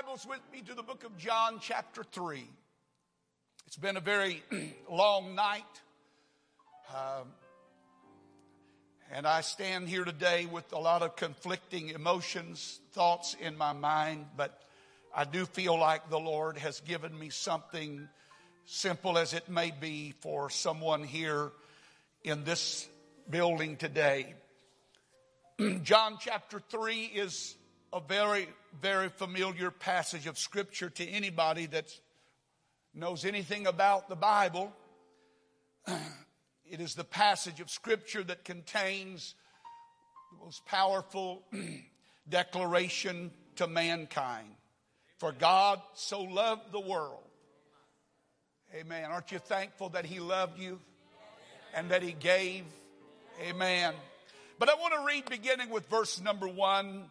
Bibles with me to the book of John, chapter 3. It's been a very long night. Um, and I stand here today with a lot of conflicting emotions, thoughts in my mind, but I do feel like the Lord has given me something simple as it may be for someone here in this building today. John chapter 3 is a very, very familiar passage of scripture to anybody that knows anything about the Bible. It is the passage of scripture that contains the most powerful declaration to mankind. For God so loved the world. Amen. Aren't you thankful that He loved you and that He gave? Amen. But I want to read beginning with verse number one.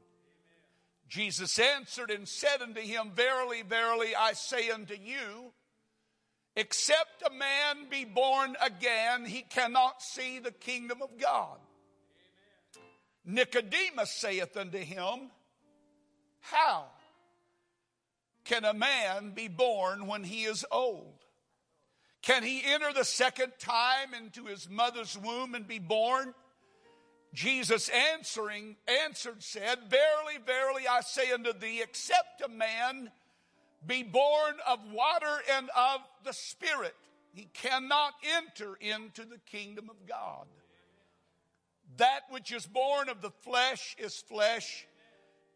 Jesus answered and said unto him, Verily, verily, I say unto you, Except a man be born again, he cannot see the kingdom of God. Amen. Nicodemus saith unto him, How can a man be born when he is old? Can he enter the second time into his mother's womb and be born? Jesus answering, answered, said, Verily, verily, I say unto thee, except a man be born of water and of the Spirit, he cannot enter into the kingdom of God. That which is born of the flesh is flesh,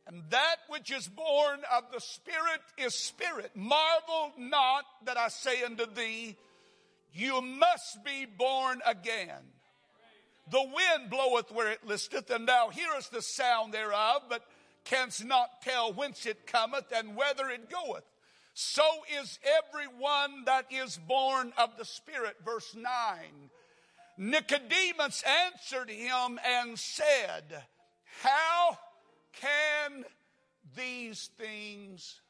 and that which is born of the Spirit is spirit. Marvel not that I say unto thee, you must be born again. The wind bloweth where it listeth, and thou hearest the sound thereof, but canst not tell whence it cometh and whither it goeth so is everyone that is born of the Spirit. Verse 9. Nicodemus answered him and said, How can these things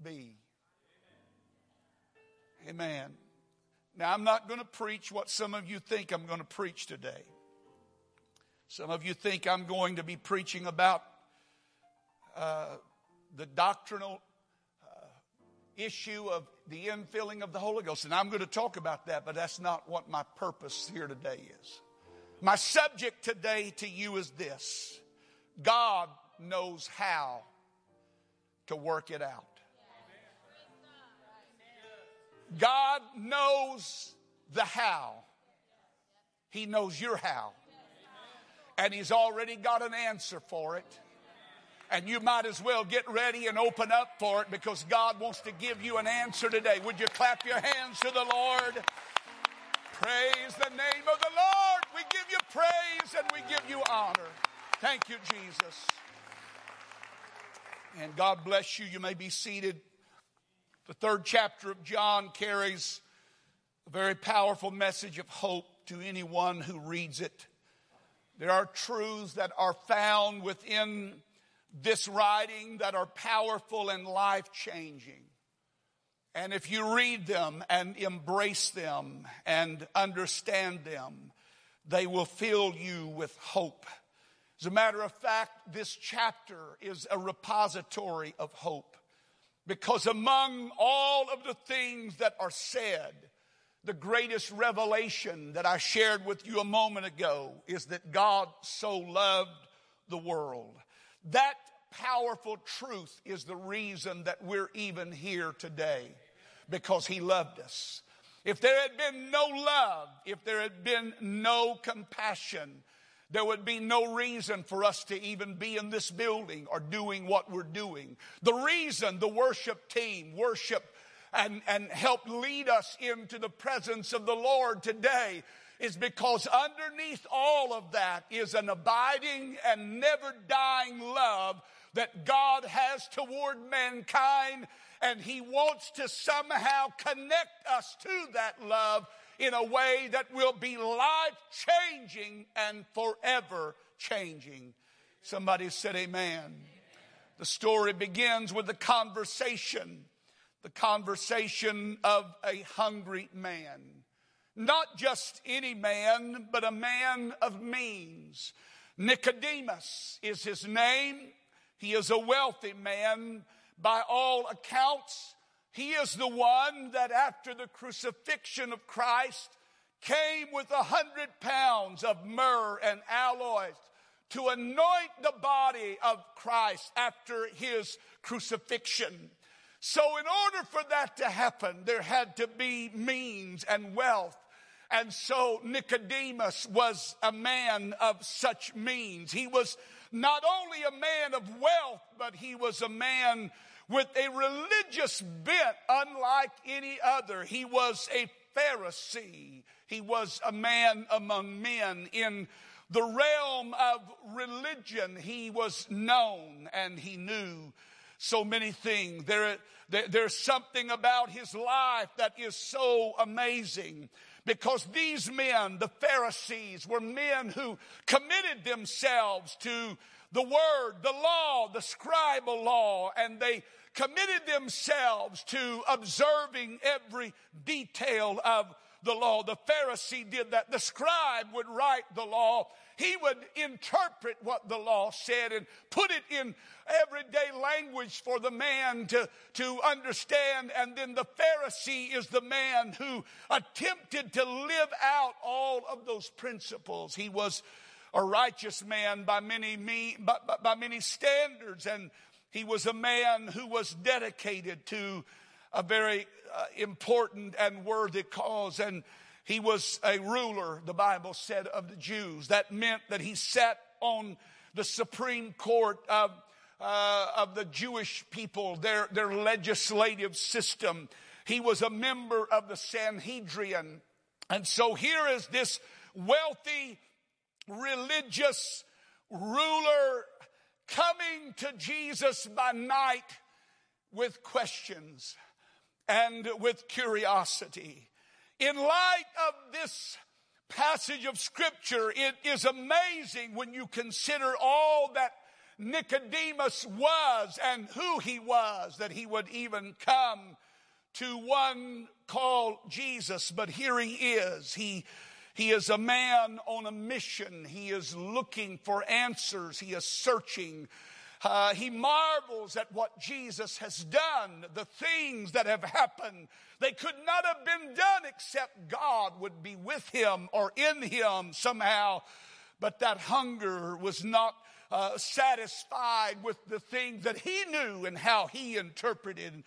be? Amen. Now, I'm not going to preach what some of you think I'm going to preach today. Some of you think I'm going to be preaching about uh, the doctrinal issue of the infilling of the Holy Ghost. And I'm going to talk about that, but that's not what my purpose here today is. My subject today to you is this God knows how to work it out. God knows the how. He knows your how. And He's already got an answer for it. And you might as well get ready and open up for it because God wants to give you an answer today. Would you clap your hands to the Lord? Praise the name of the Lord. We give you praise and we give you honor. Thank you, Jesus. And God bless you. You may be seated. The third chapter of John carries a very powerful message of hope to anyone who reads it. There are truths that are found within this writing that are powerful and life changing. And if you read them and embrace them and understand them, they will fill you with hope. As a matter of fact, this chapter is a repository of hope because among all of the things that are said, the greatest revelation that I shared with you a moment ago is that God so loved the world. That powerful truth is the reason that we're even here today because He loved us. If there had been no love, if there had been no compassion, there would be no reason for us to even be in this building or doing what we're doing. The reason the worship team worship and, and help lead us into the presence of the Lord today is because underneath all of that is an abiding and never dying love that God has toward mankind. And He wants to somehow connect us to that love in a way that will be life changing and forever changing. Somebody said, Amen. The story begins with a conversation, the conversation of a hungry man. Not just any man, but a man of means. Nicodemus is his name. He is a wealthy man by all accounts. He is the one that after the crucifixion of Christ came with a hundred pounds of myrrh and aloes to anoint the body of Christ after his crucifixion. So in order for that to happen, there had to be means and wealth. And so Nicodemus was a man of such means. He was not only a man of wealth, but he was a man with a religious bent unlike any other. He was a Pharisee. He was a man among men in the realm of religion. He was known and he knew so many things. There, there, there's something about his life that is so amazing because these men, the Pharisees, were men who committed themselves to the word, the law, the scribal law, and they committed themselves to observing every detail of the law. The Pharisee did that. The scribe would write the law. He would interpret what the law said and put it in everyday language for the man to, to understand. And then the Pharisee is the man who attempted to live out all of those principles. He was a righteous man by many, by, by many standards and he was a man who was dedicated to a very uh, important and worthy cause. And he was a ruler, the Bible said, of the Jews. That meant that he sat on the Supreme Court of, uh, of the Jewish people, their, their legislative system. He was a member of the Sanhedrin. And so here is this wealthy, religious ruler coming to Jesus by night with questions and with curiosity. In light of this passage of scripture, it is amazing when you consider all that Nicodemus was and who he was that he would even come to one called Jesus. But here he is. He he is a man on a mission. He is looking for answers. He is searching. Uh, he marvels at what Jesus has done, the things that have happened. They could not have been done except God would be with him or in him somehow. But that hunger was not uh, satisfied with the things that he knew and how he interpreted.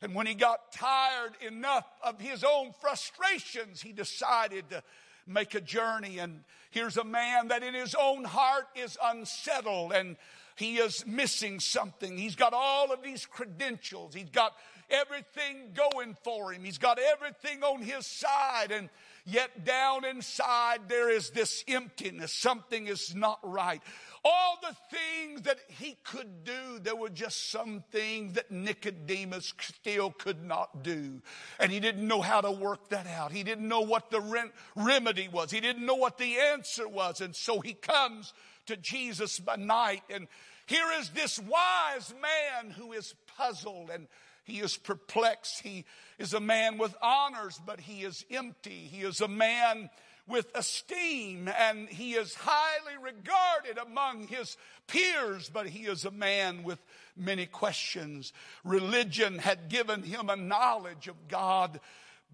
And when he got tired enough of his own frustrations, he decided to make a journey. And here's a man that in his own heart is unsettled and he is missing something. He's got all of these credentials. He's got everything going for him. He's got everything on his side. And yet down inside there is this emptiness. Something is not right all the things that he could do, there were just some things that Nicodemus still could not do. And he didn't know how to work that out. He didn't know what the remedy was. He didn't know what the answer was. And so he comes to Jesus by night. And here is this wise man who is puzzled and he is perplexed. He is a man with honors, but he is empty. He is a man with esteem and he is highly regarded among his peers, but he is a man with many questions. Religion had given him a knowledge of God,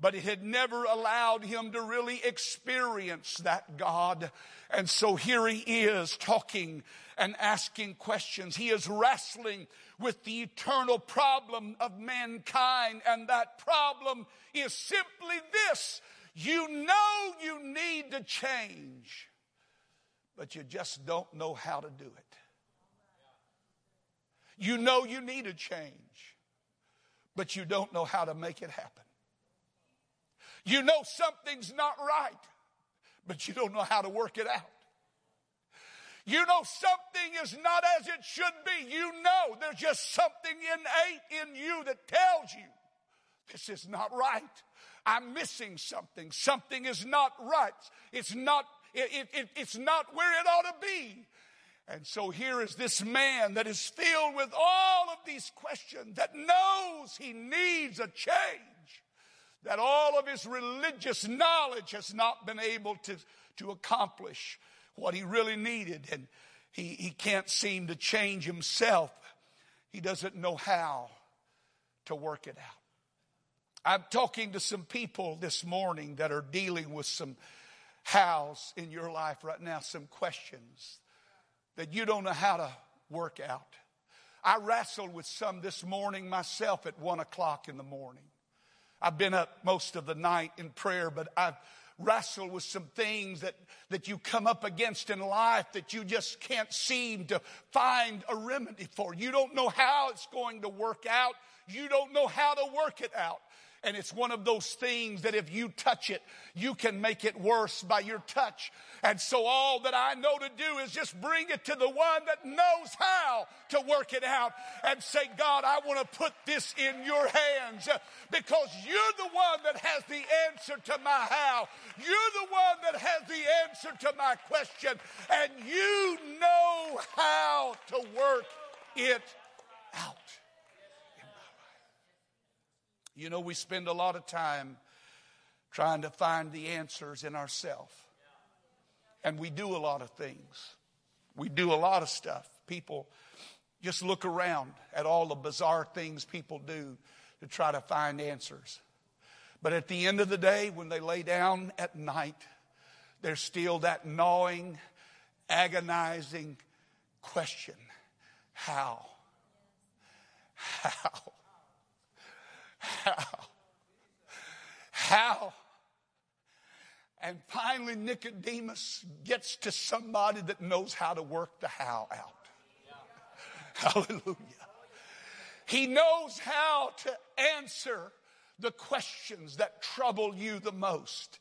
but it had never allowed him to really experience that God. And so here he is talking and asking questions. He is wrestling with the eternal problem of mankind, and that problem is simply this you know you need to change, but you just don't know how to do it. You know you need to change, but you don't know how to make it happen. You know something's not right, but you don't know how to work it out. You know something is not as it should be. You know there's just something innate in you that tells you this is not right. I'm missing something. Something is not right. It's not, it, it, it's not where it ought to be. And so here is this man that is filled with all of these questions, that knows he needs a change, that all of his religious knowledge has not been able to, to accomplish what he really needed. And he, he can't seem to change himself. He doesn't know how to work it out. I'm talking to some people this morning that are dealing with some hows in your life right now, some questions that you don't know how to work out. I wrestled with some this morning myself at one o'clock in the morning. I've been up most of the night in prayer, but I've wrestle with some things that, that you come up against in life that you just can't seem to find a remedy for. You don't know how it's going to work out. You don't know how to work it out. And it's one of those things that if you touch it, you can make it worse by your touch. And so all that I know to do is just bring it to the one that knows how to work it out and say, God, I want to put this in your hands because you're the one that has the answer to my how. You're the one that has the answer to my question and you know how to work it out. You know, we spend a lot of time trying to find the answers in ourselves. And we do a lot of things. We do a lot of stuff. People just look around at all the bizarre things people do to try to find answers. But at the end of the day, when they lay down at night, there's still that gnawing, agonizing question How? How? How? How? And finally, Nicodemus gets to somebody that knows how to work the how out. Hallelujah. He knows how to answer the questions that trouble you the most.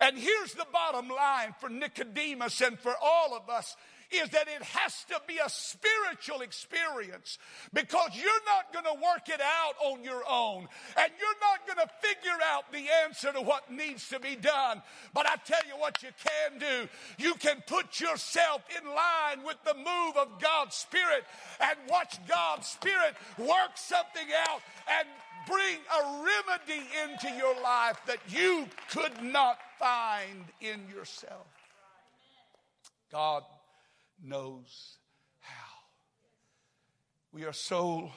And here's the bottom line for Nicodemus and for all of us is that it has to be a spiritual experience because you're not going to work it out on your own and you're not going to figure out the answer to what needs to be done. But I tell you what you can do. You can put yourself in line with the move of God's Spirit and watch God's Spirit work something out and bring a remedy into your life that you could not find in yourself. God knows how. We are so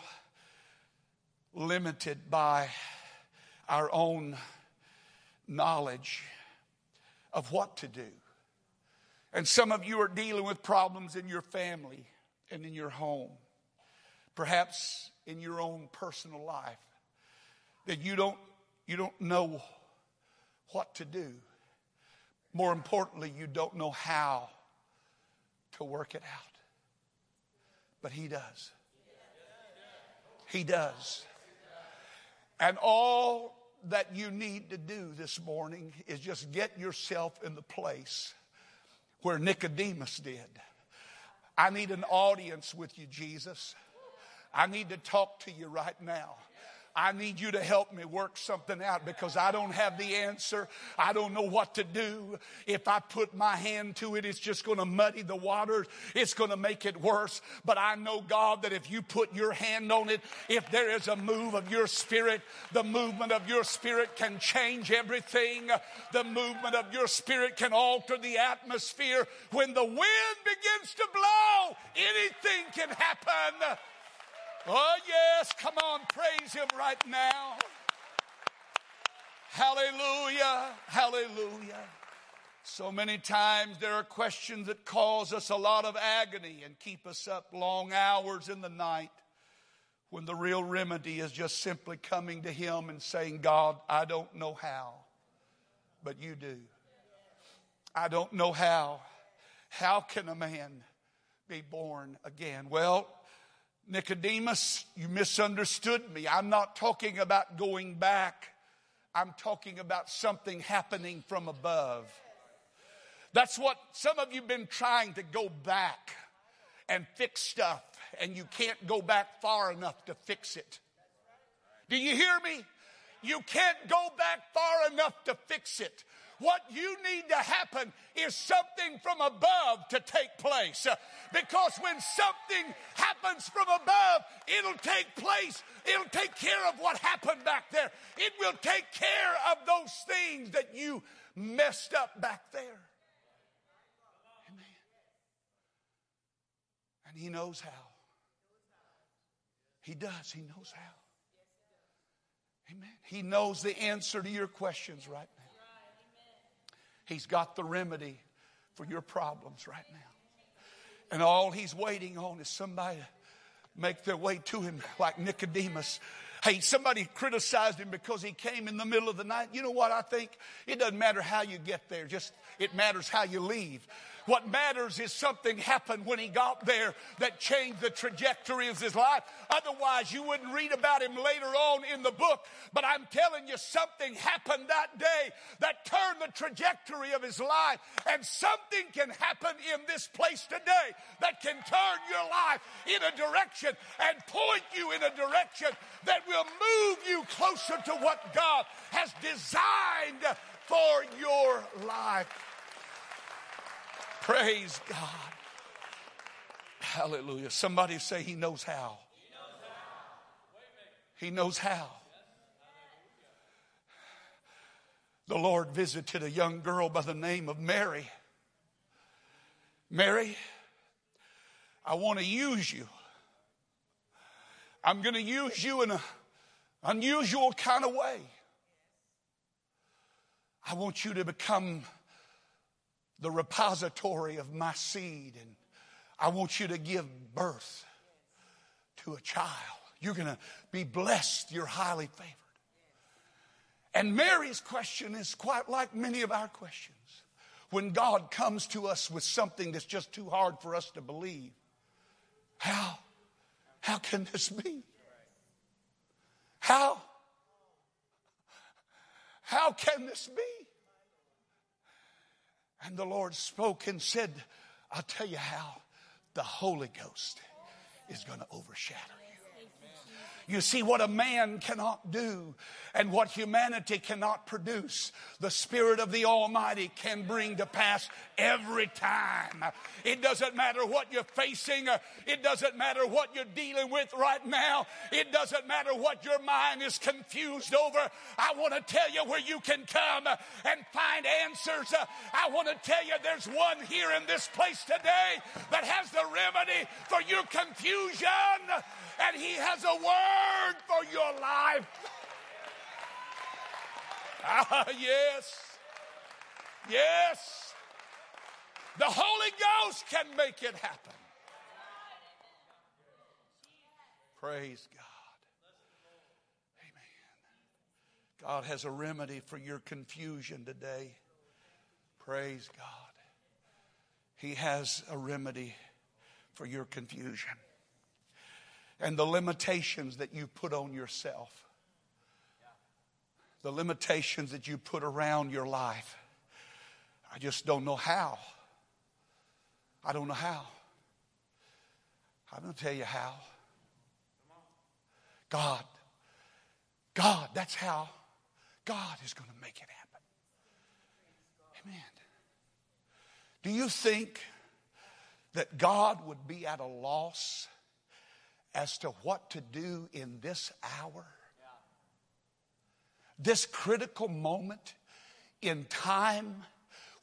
limited by our own knowledge of what to do. And some of you are dealing with problems in your family and in your home, perhaps in your own personal life, that you don't, you don't know what to do. More importantly, you don't know how to work it out. But He does. He does. And all that you need to do this morning is just get yourself in the place where Nicodemus did. I need an audience with you, Jesus. I need to talk to you right now. I need you to help me work something out because I don't have the answer. I don't know what to do. If I put my hand to it, it's just going to muddy the waters. It's going to make it worse. But I know, God, that if you put your hand on it, if there is a move of your spirit, the movement of your spirit can change everything. The movement of your spirit can alter the atmosphere. When the wind begins to blow, anything can happen. Oh, yes, come on, praise Him right now. Hallelujah, hallelujah. So many times there are questions that cause us a lot of agony and keep us up long hours in the night when the real remedy is just simply coming to Him and saying, God, I don't know how, but you do. I don't know how. How can a man be born again? Well, Nicodemus, you misunderstood me. I'm not talking about going back. I'm talking about something happening from above. That's what some of you have been trying to go back and fix stuff, and you can't go back far enough to fix it. Do you hear me? You can't go back far enough to fix it. What you need to happen is something from above to take place. Because when something happens from above, it'll take place. It'll take care of what happened back there. It will take care of those things that you messed up back there. Amen. And He knows how. He does. He knows how. Amen. He knows the answer to your questions right now. He's got the remedy for your problems right now. And all he's waiting on is somebody to make their way to him like Nicodemus. Hey, somebody criticized him because he came in the middle of the night. You know what I think? It doesn't matter how you get there, just it matters how you leave. What matters is something happened when he got there that changed the trajectory of his life. Otherwise, you wouldn't read about him later on in the book. But I'm telling you, something happened that day that turned the trajectory of his life. And something can happen in this place today that can turn your life in a direction and point you in a direction that will move you closer to what God has designed for your life. Praise God. Hallelujah. Somebody say, He knows how. He knows how. The Lord visited a young girl by the name of Mary. Mary, I want to use you. I'm going to use you in an unusual kind of way. I want you to become the repository of my seed, and I want you to give birth to a child. You're going to be blessed. You're highly favored. And Mary's question is quite like many of our questions. When God comes to us with something that's just too hard for us to believe, how? How can this be? How? How can this be? And the Lord spoke and said, I'll tell you how. The Holy Ghost is going to overshadow you see what a man cannot do and what humanity cannot produce, the Spirit of the Almighty can bring to pass every time. It doesn't matter what you're facing, uh, it doesn't matter what you're dealing with right now, it doesn't matter what your mind is confused over. I want to tell you where you can come uh, and find answers. Uh, I want to tell you there's one here in this place today that has the remedy for your confusion and He has a word for your life. Ah, yes. Yes. The Holy Ghost can make it happen. Praise God. Amen. God has a remedy for your confusion today. Praise God. He has a remedy for your confusion and the limitations that you put on yourself, the limitations that you put around your life. I just don't know how. I don't know how. I'm going to tell you how. God. God, that's how. God is going to make it happen. Amen. Do you think that God would be at a loss as to what to do in this hour, this critical moment in time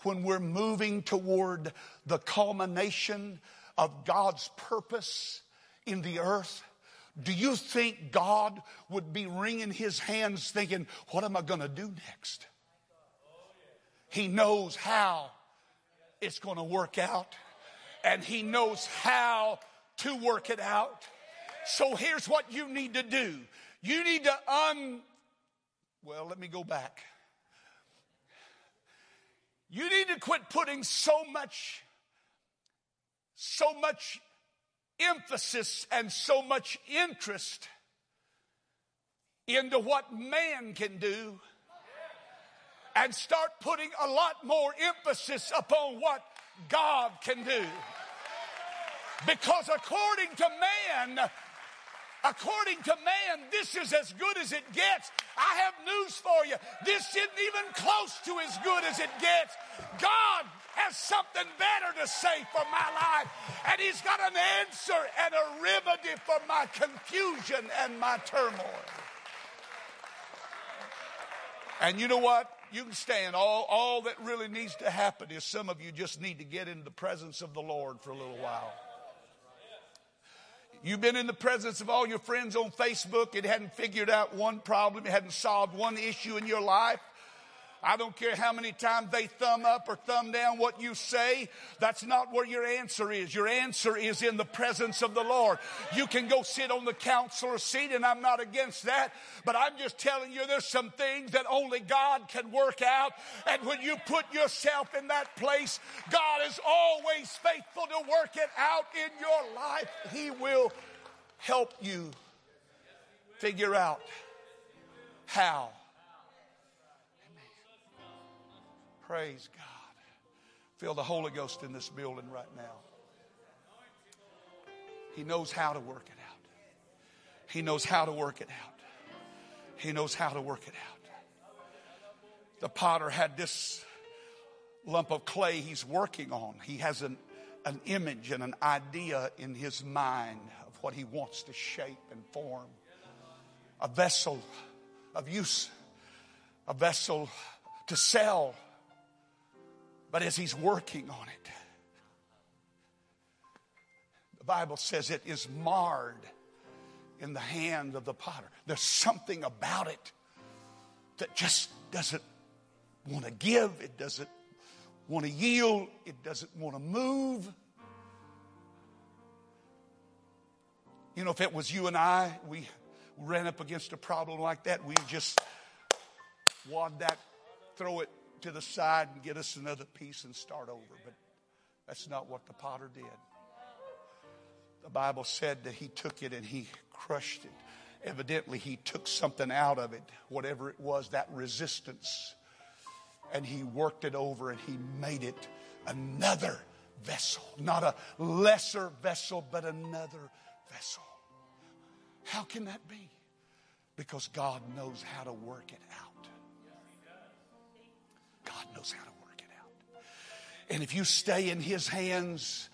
when we're moving toward the culmination of God's purpose in the earth? Do you think God would be wringing his hands thinking, What am I going to do next? He knows how it's going to work out, and he knows how to work it out. So here's what you need to do. You need to un, well, let me go back. You need to quit putting so much, so much emphasis and so much interest into what man can do and start putting a lot more emphasis upon what God can do. Because according to man, according to man, this is as good as it gets. I have news for you. This isn't even close to as good as it gets. God has something better to say for my life, and He's got an answer and a remedy for my confusion and my turmoil. And you know what? You can stand. All, all that really needs to happen is some of you just need to get into the presence of the Lord for a little while. You've been in the presence of all your friends on Facebook. It hadn't figured out one problem. It hadn't solved one issue in your life. I don't care how many times they thumb up or thumb down what you say. That's not where your answer is. Your answer is in the presence of the Lord. You can go sit on the counselor seat, and I'm not against that, but I'm just telling you there's some things that only God can work out. And when you put yourself in that place, God is always faithful to work it out in your life. He will help you figure out how Praise God. Feel the Holy Ghost in this building right now. He knows how to work it out. He knows how to work it out. He knows how to work it out. The potter had this lump of clay he's working on. He has an, an image and an idea in his mind of what he wants to shape and form. A vessel of use, a vessel to sell but as he's working on it, the Bible says it is marred in the hand of the potter. There's something about it that just doesn't want to give, it doesn't want to yield, it doesn't want to move. You know, if it was you and I, we ran up against a problem like that, we just wad that, throw it to the side and get us another piece and start over. But that's not what the potter did. The Bible said that he took it and he crushed it. Evidently, he took something out of it, whatever it was, that resistance, and he worked it over and he made it another vessel. Not a lesser vessel, but another vessel. How can that be? Because God knows how to work it out. God knows how to work it out. And if you stay in His hands,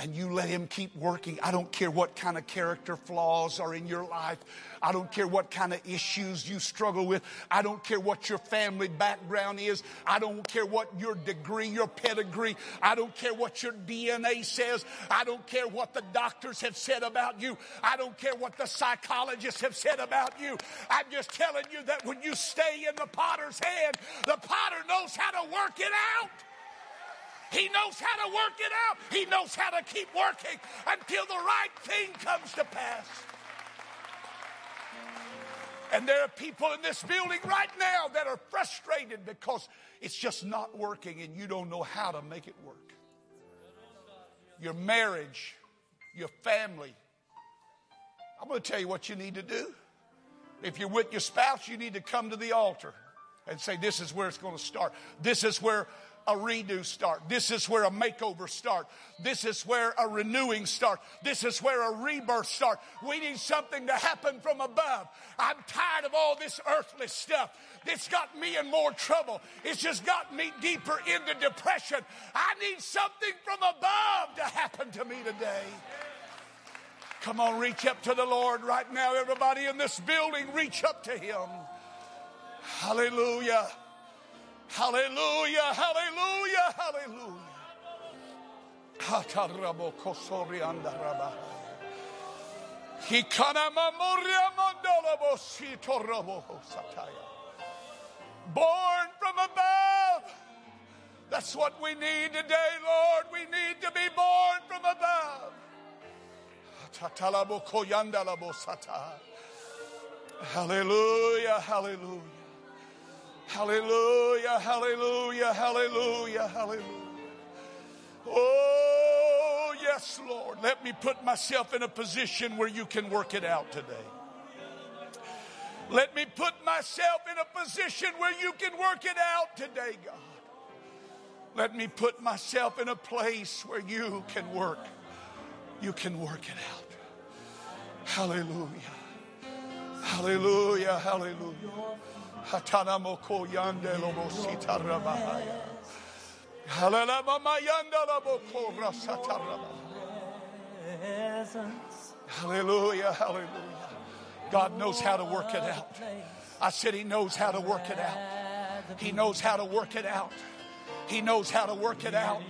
and you let him keep working. I don't care what kind of character flaws are in your life. I don't care what kind of issues you struggle with. I don't care what your family background is. I don't care what your degree, your pedigree. I don't care what your DNA says. I don't care what the doctors have said about you. I don't care what the psychologists have said about you. I'm just telling you that when you stay in the potter's hand, the potter knows how to work it out. He knows how to work it out. He knows how to keep working until the right thing comes to pass. And there are people in this building right now that are frustrated because it's just not working and you don't know how to make it work. Your marriage, your family. I'm going to tell you what you need to do. If you're with your spouse, you need to come to the altar and say, This is where it's going to start. This is where a redo start. This is where a makeover start. This is where a renewing start. This is where a rebirth start. We need something to happen from above. I'm tired of all this earthly stuff. It's got me in more trouble. It's just got me deeper into depression. I need something from above to happen to me today. Come on, reach up to the Lord right now. Everybody in this building, reach up to Him. Hallelujah. Hallelujah, hallelujah, hallelujah. Born from above. That's what we need today, Lord. We need to be born from above. Hallelujah, hallelujah. Hallelujah, hallelujah, hallelujah, hallelujah. Oh, yes, Lord. Let me put myself in a position where you can work it out today. Let me put myself in a position where you can work it out today, God. Let me put myself in a place where you can work. You can work it out. Hallelujah. Hallelujah. Hallelujah. Hatanamoko yande lobo sitarabahaya. Hallelujah. Hallelujah. God knows how to work it out. I said He knows how to work it out. He knows how to work it out. He knows how to work it out.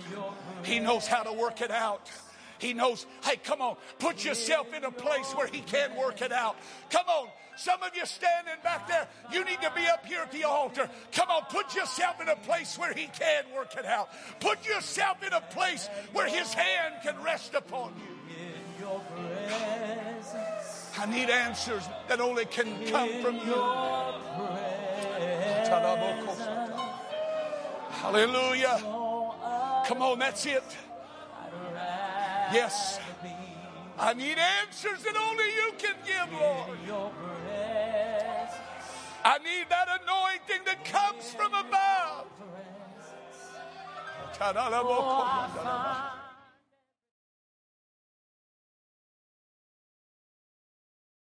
He knows how to work it out. He knows, hey, come on, put yourself in a place where He can work it out. Come on, some of you standing back there, you need to be up here at the altar. Come on, put yourself in a place where He can work it out. Put yourself in a place where His hand can rest upon you. I need answers that only can come from you. Hallelujah. Come on, that's it. Yes. I need answers that only you can give, Lord. I need that anointing that comes from above. Oh,